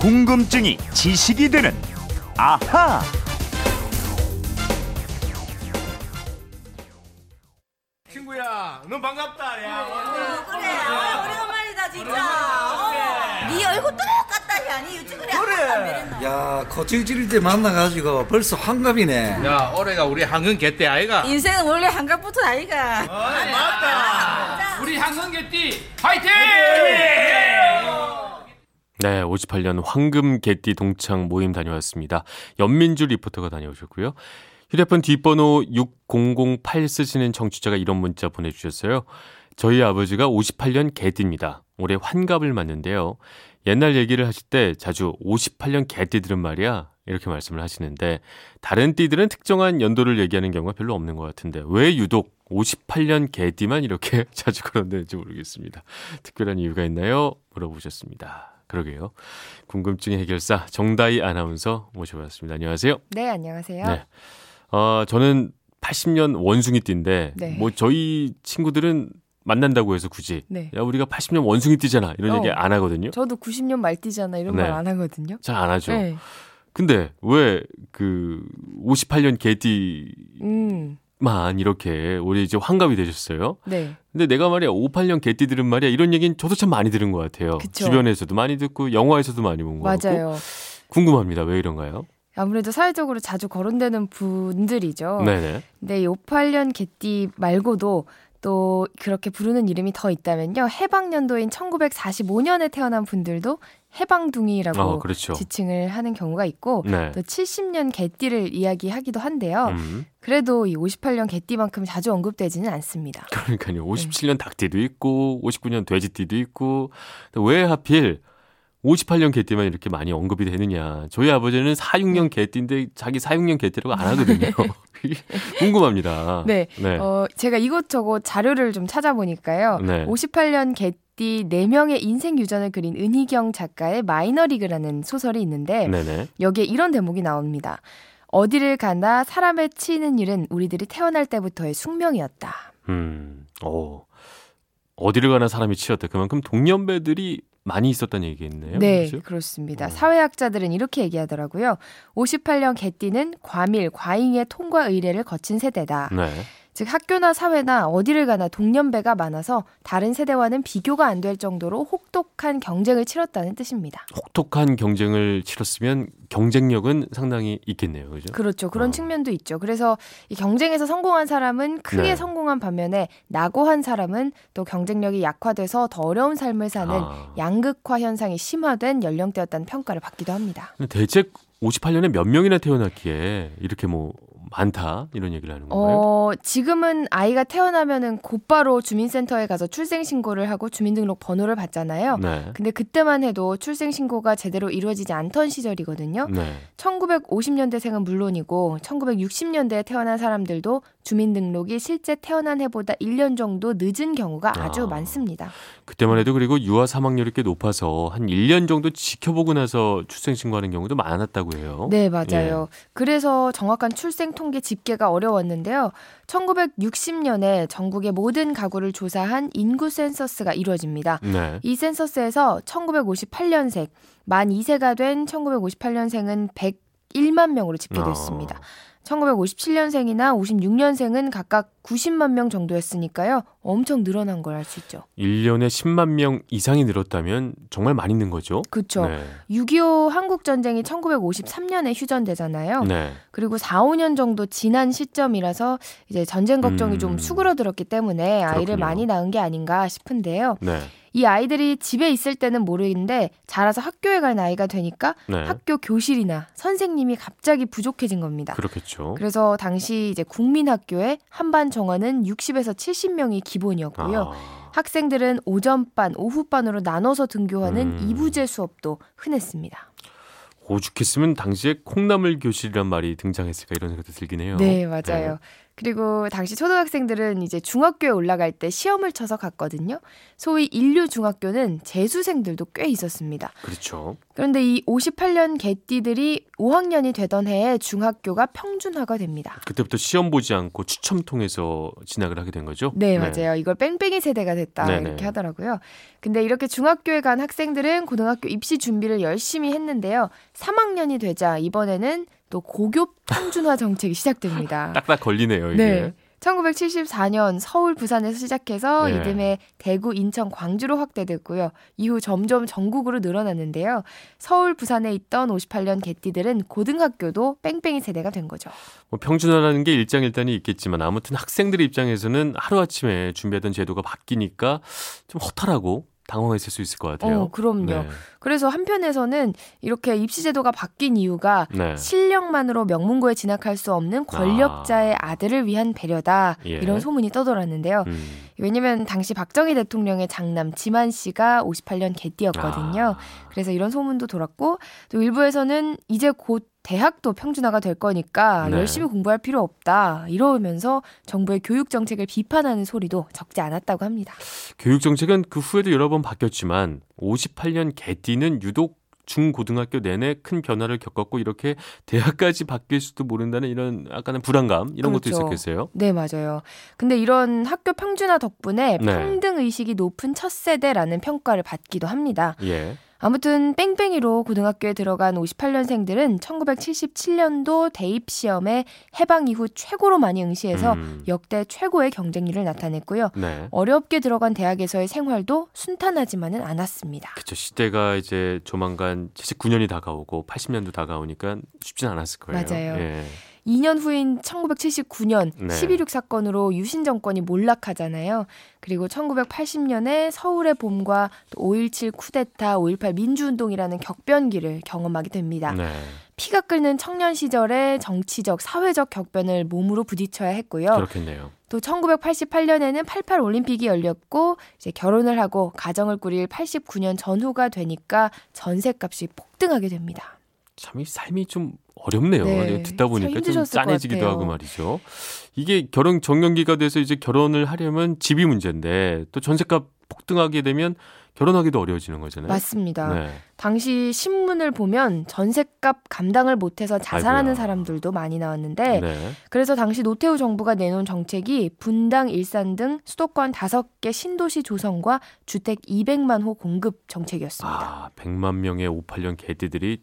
궁금증이 지식이 되는 아하. 친구야, 넌 반갑다. 야. 그래 아, 오래간만이다 진짜 네 얼굴 똑같다 야니 요즘 그래 그래 야, 거칠질 때 만나가지고 벌써 환갑이네. 야, 올해가 우리 한근 개떼 아이가. 인생은 원래 한갑부터 아이가 어이, 맞다. 우리 한근 개띠 파이팅! 네, 58년 황금 개띠 동창 모임 다녀왔습니다. 연민주 리포터가 다녀오셨고요. 휴대폰 뒷번호 6008 쓰시는 청취자가 이런 문자 보내주셨어요. 저희 아버지가 58년 개띠입니다. 올해 환갑을 맞는데요. 옛날 얘기를 하실 때 자주 58년 개띠들은 말이야 이렇게 말씀을 하시는데 다른 띠들은 특정한 연도를 얘기하는 경우가 별로 없는 것 같은데 왜 유독 58년 개띠만 이렇게 자주 그런다는지 모르겠습니다. 특별한 이유가 있나요? 물어보셨습니다. 그러게요. 궁금증의 해결사 정다희 아나운서 모셔봤습니다. 안녕하세요. 네, 안녕하세요. 네. 어, 저는 80년 원숭이띠인데 네. 뭐 저희 친구들은 만난다고 해서 굳이 네. 야 우리가 80년 원숭이띠잖아 이런 어. 얘기 안 하거든요. 저도 90년 말띠잖아 이런 네. 말안 하거든요. 잘 안 하죠. 네. 근데 왜 그 58년 개띠 만 음. 이렇게 올해 이제 환갑이 되셨어요? 네. 근데 내가 말이야 58년 개띠들은 말이야 이런 얘기는 저도 참 많이 들은 것 같아요. 그쵸. 주변에서도 많이 듣고 영화에서도 많이 본것 같고 맞아요. 궁금합니다. 왜 이런가요? 아무래도 사회적으로 자주 거론되는 분들이죠. 네네. 네, 이 58년 개띠 말고도 또 그렇게 부르는 이름이 더 있다면요. 해방년도인 1945년에 태어난 분들도 해방둥이라고 어, 그렇죠. 지칭을 하는 경우가 있고 네. 또 70년 개띠를 이야기하기도 한데요. 음. 그래도 이 58년 개띠만큼 자주 언급되지는 않습니다. 그러니까요. 57년 닭띠도 있고 59년 돼지띠도 있고 왜 하필 58년 개띠만 이렇게 많이 언급이 되느냐. 저희 아버지는 46년 개띠인데 자기 46년 개띠라고 안 하거든요. 궁금합니다. 네. 네. 어, 제가 이것저것 자료를 좀 찾아보니까요. 네. 58년 개띠 4명의 인생 유전을 그린 은희경 작가의 마이너리그라는 소설이 있는데 네네. 여기에 이런 대목이 나옵니다. 어디를 가나 사람을 치는 일은 우리들이 태어날 때부터의 숙명이었다. 음. 어. 어디를 가나 사람이 치였다. 그만큼 동년배들이 많이 있었다는 얘기겠네요. 네, 그렇죠? 그렇습니다. 어. 사회학자들은 이렇게 얘기하더라고요. 58년 개띠는 과밀, 과잉의 통과 의례를 거친 세대다. 네. 즉 학교나 사회나 어디를 가나 동년배가 많아서 다른 세대와는 비교가 안 될 정도로 혹독한 경쟁을 치렀다는 뜻입니다. 혹독한 경쟁을 치렀으면 경쟁력은 상당히 있겠네요. 그죠? 그렇죠. 그런 어. 측면도 있죠. 그래서 이 경쟁에서 성공한 사람은 크게 네. 성공한 반면에 낙오한 사람은 또 경쟁력이 약화돼서 더 어려운 삶을 사는 아. 양극화 현상이 심화된 연령대였다는 평가를 받기도 합니다. 대체 58년에 몇 명이나 태어났기에 이렇게 뭐 많다 이런 얘기를 하는 건가요? 어, 지금은 아이가 태어나면은 곧바로 주민센터에 가서 출생 신고를 하고 주민등록 번호를 받잖아요. 네. 근데 그때만 해도 출생 신고가 제대로 이루어지지 않던 시절이거든요. 네. 1950년대생은 물론이고 1960년대에 태어난 사람들도 주민등록이 실제 태어난 해보다 1년 정도 늦은 경우가 아주 아. 많습니다. 그때만 해도 그리고 유아 사망률이 꽤 높아서 한 1년 정도 지켜보고 나서 출생 신고하는 경우도 많았다고 해요. 네, 맞아요. 그래서 정확한 출생 통계 집계가 어려웠는데요. 1960년에 전국의 모든 가구를 조사한 인구 센서스가 이루어집니다. 네. 이 센서스에서 1958년생, 만 2세가 된 1958년생은 101만 명으로 집계됐습니다. 어. 1957년생이나 56년생은 각각 90만 명 정도였으니까요. 엄청 늘어난 걸 알 수 있죠. 1년에 10만 명 이상이 늘었다면 정말 많이 는 거죠. 그렇죠. 네. 6.25 한국 전쟁이 1953년에 휴전되잖아요. 네. 그리고 4, 5년 정도 지난 시점이라서 이제 전쟁 걱정이 음. 좀 수그러들었기 때문에 아이를 그렇군요. 많이 낳은 게 아닌가 싶은데요. 네. 이 아이들이 집에 있을 때는 모르는데 자라서 학교에 갈 나이가 되니까 네. 학교 교실이나 선생님이 갑자기 부족해진 겁니다. 그렇겠죠. 그래서 당시 이제 국민학교에 한반 정원은 60에서 70명이 기본이었고요. 아. 학생들은 오전반, 오후반으로 나눠서 등교하는 음. 이부제 수업도 흔했습니다. 오죽했으면 당시에 콩나물 교실이란 말이 등장했을까 이런 생각도 들긴 해요. 네, 맞아요. 그리고 당시 초등학생들은 이제 중학교에 올라갈 때 시험을 쳐서 갔거든요. 소위 인류 중학교는 재수생들도 꽤 있었습니다. 그렇죠. 그런데 이 58년 개띠들이 5학년이 되던 해에 중학교가 평준화가 됩니다. 그때부터 시험 보지 않고 추첨 통해서 진학을 하게 된 거죠? 네, 맞아요. 이걸 뺑뺑이 세대가 됐다 네네. 이렇게 하더라고요. 근데 이렇게 중학교에 간 학생들은 고등학교 입시 준비를 열심히 했는데요. 3학년이 되자 이번에는 또 고교 평준화 정책이 시작됩니다. 딱딱 걸리네요, 이게. 네. 1974년 서울, 부산에서 시작해서 네. 이듬해 대구, 인천, 광주로 확대됐고요. 이후 점점 전국으로 늘어났는데요. 서울, 부산에 있던 58년 개띠들은 고등학교도 뺑뺑이 세대가 된 거죠. 뭐 평준화라는 게 일장일단이 있겠지만 아무튼 학생들 입장에서는 하루아침에 준비하던 제도가 바뀌니까 좀 허탈하고 당황했을 수 있을 것 같아요. 어, 그럼요. 네. 그래서 한편에서는 이렇게 입시 제도가 바뀐 이유가 네. 실력만으로 명문고에 진학할 수 없는 권력자의 아 들을 위한 배려다 예. 이런 소문이 떠돌았는데요. 음. 왜냐면 당시 박정희 대통령의 장남 지만 씨가 58년 개띠였거든요. 아. 그래서 이런 소문도 돌았고 또 일부에서는 이제 곧 대학도 평준화가 될 거니까 네. 열심히 공부할 필요 없다 이러면서 정부의 교육 정책을 비판하는 소리도 적지 않았다고 합니다. 교육 정책은 그 후에도 여러 번 바뀌었지만 58년 개띠는 유독 중고등학교 내내 큰 변화를 겪었고 이렇게 대학까지 바뀔 수도 모른다는 이런 약간의 불안감 이런 것도 그렇죠. 있었겠어요. 네, 맞아요. 근데 이런 학교 평준화 덕분에 네. 평등 의식이 높은 첫 세대라는 평가를 받기도 합니다. 예. 아무튼 뺑뺑이로 고등학교에 들어간 58년생들은 1977년도 대입 시험에 해방 이후 최고로 많이 응시해서 음. 역대 최고의 경쟁률을 나타냈고요. 네. 어렵게 들어간 대학에서의 생활도 순탄하지만은 않았습니다. 그쵸 시대가 이제 조만간 79년이 다가오고 80년도 다가오니까 쉽진 않았을 거예요. 맞아요. 예. 2년 후인 1979년 네. 11.6 사건으로 유신 정권이 몰락하잖아요. 그리고 1980년에 서울의 봄과 또 5.17 쿠데타, 5.18 민주운동이라는 격변기를 경험하게 됩니다. 네. 피가 끓는 청년 시절에 정치적, 사회적 격변을 몸으로 부딪혀야 했고요. 그렇겠네요. 또 1988년에는 88 올림픽이 열렸고 이제 결혼을 하고 가정을 꾸릴 89년 전후가 되니까 전셋값이 폭등하게 됩니다. 참 이 삶이 좀 어렵네요. 네, 듣다 참 보니까 좀 짠해지기도. 하고 말이죠. 이게 결혼 정년기가 돼서 이제 결혼을 하려면 집이 문제인데 또 전세값 폭등하게 되면 결혼하기도 어려워지는 거잖아요. 맞습니다. 네. 당시 신문을 보면 전셋값 감당을 못해서 자살하는 아이고야. 사람들도 많이 나왔는데 네. 그래서 당시 노태우 정부가 내놓은 정책이 분당, 일산 등 수도권 5개 신도시 조성과 주택 200만 호 공급 정책이었습니다. 아, 100만 명의 58년 개띠들이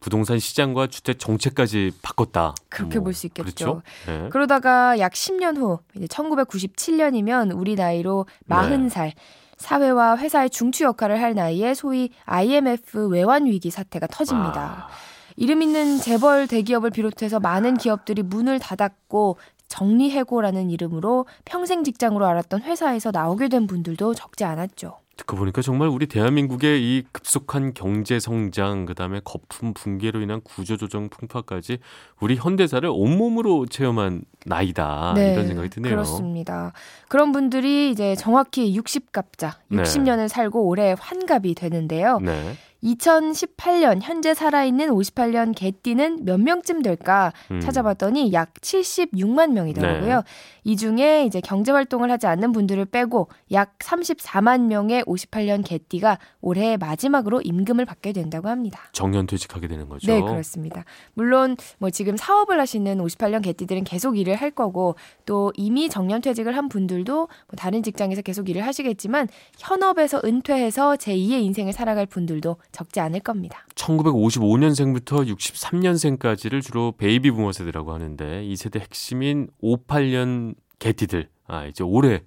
부동산 시장과 주택 정책까지 바꿨다. 그렇게 뭐, 볼수 있겠죠. 그렇죠? 네. 그러다가 약 10년 후 이제 1997년이면 우리 나이로 네. 40살 사회와 회사의 중추 역할을 할 나이에 소위 IMF 외환 위기 사태가 터집니다. 아, 이름 있는 재벌 대기업을 비롯해서 많은 기업들이 문을 닫았고 정리해고라는 이름으로 평생 직장으로 알았던 회사에서 나오게 된 분들도 적지 않았죠. 듣고 보니까 정말 우리 대한민국의 이 급속한 경제 성장, 그다음에 거품 붕괴로 인한 구조 조정 풍파까지 우리 현대사를 온몸으로 체험한 나이다. 이런 생각이 드네요. 네, 그렇습니다. 그런 분들이 이제 정확히 60갑자, 네. 60년을 살고 올해 환갑이 되는데요. 네. 2018년 현재 살아있는 58년 개띠는 몇 명쯤 될까 음. 찾아봤더니 약 76만 명이더라고요. 네. 이 중에 이제 경제 활동을 하지 않는 분들을 빼고 약 34만 명의 58년 개띠가 올해 마지막으로 임금을 받게 된다고 합니다. 정년 퇴직하게 되는 거죠. 네, 그렇습니다. 물론 뭐 지금 사업을 하시는 58년 개띠들은 계속 일을 할 거고 또 이미 정년 퇴직을 한 분들도 뭐 다른 직장에서 계속 일을 하시겠지만 현업에서 은퇴해서 제2의 인생을 살아갈 분들도 적지 않을 겁니다. 1955년생부터 63년생까지를 주로 베이비 부머 세대라고 하는데 이 세대 핵심인 58년 개띠들 아 이제 올해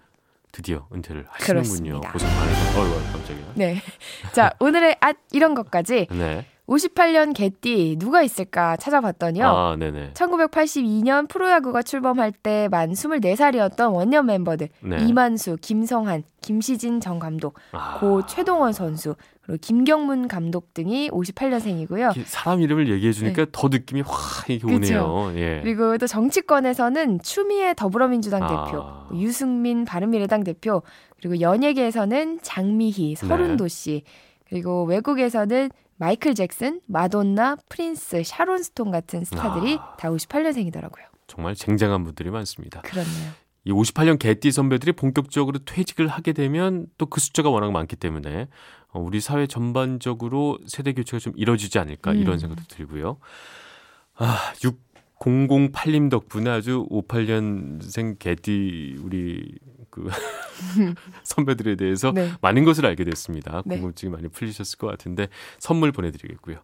드디어 은퇴를 하시는군요. 그렇습니다. 고생 많으셨. 어이구 깜짝이야. 네. 자, 오늘의 앗 이런 것까지 네. 58년 개띠 누가 있을까 찾아봤더니요. 아 네네. 1982년 프로야구가 출범할 때 만 24살이었던 원년 멤버들 네. 이만수, 김성한, 김시진 전 감독, 아, 고 최동원 선수, 그리고 김경문 감독 등이 58년생이고요. 이렇게 사람 이름을 얘기해 주니까 더 느낌이 확 이렇게 네. 오네요. 예. 그리고 또 정치권에서는 추미애 더불어민주당 아. 대표, 유승민 바른미래당 대표, 그리고 연예계에서는 장미희, 설운도 씨, 그리고 외국에서는 마이클 잭슨, 마돈나, 프린스, 샤론 스톤 같은 스타들이 아. 다 58년생이더라고요. 정말 쟁쟁한 분들이 많습니다. 그렇네요. 이 58년 개띠 선배들이 본격적으로 퇴직을 하게 되면 또 그 숫자가 워낙 많기 때문에 어, 우리 사회 전반적으로 세대 교체가 좀 이뤄지지 않을까 음. 이런 생각도 들고요. 아, 6008님 덕분에 아주 58년생 개띠 우리 그 선배들에 대해서 네. 많은 것을 알게 됐습니다. 네. 궁금증이 많이 풀리셨을 것 같은데 선물 보내드리겠고요.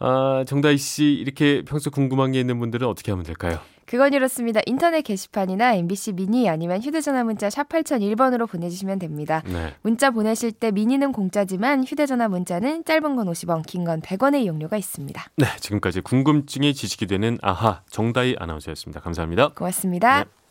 아, 정다희 씨 이렇게 평소 궁금한 게 있는 분들은 어떻게 하면 될까요? 그건 이렇습니다. 인터넷 게시판이나 MBC 미니 아니면 휴대전화 문자 샵 8001번으로 보내주시면 됩니다. 네. 문자 보내실 때 미니는 공짜지만 휴대전화 문자는 짧은 건 50원, 긴 건 100원의 이용료가 있습니다. 네, 지금까지 궁금증이 지식이 되는 아하 정다희 아나운서였습니다. 감사합니다. 고맙습니다. 네.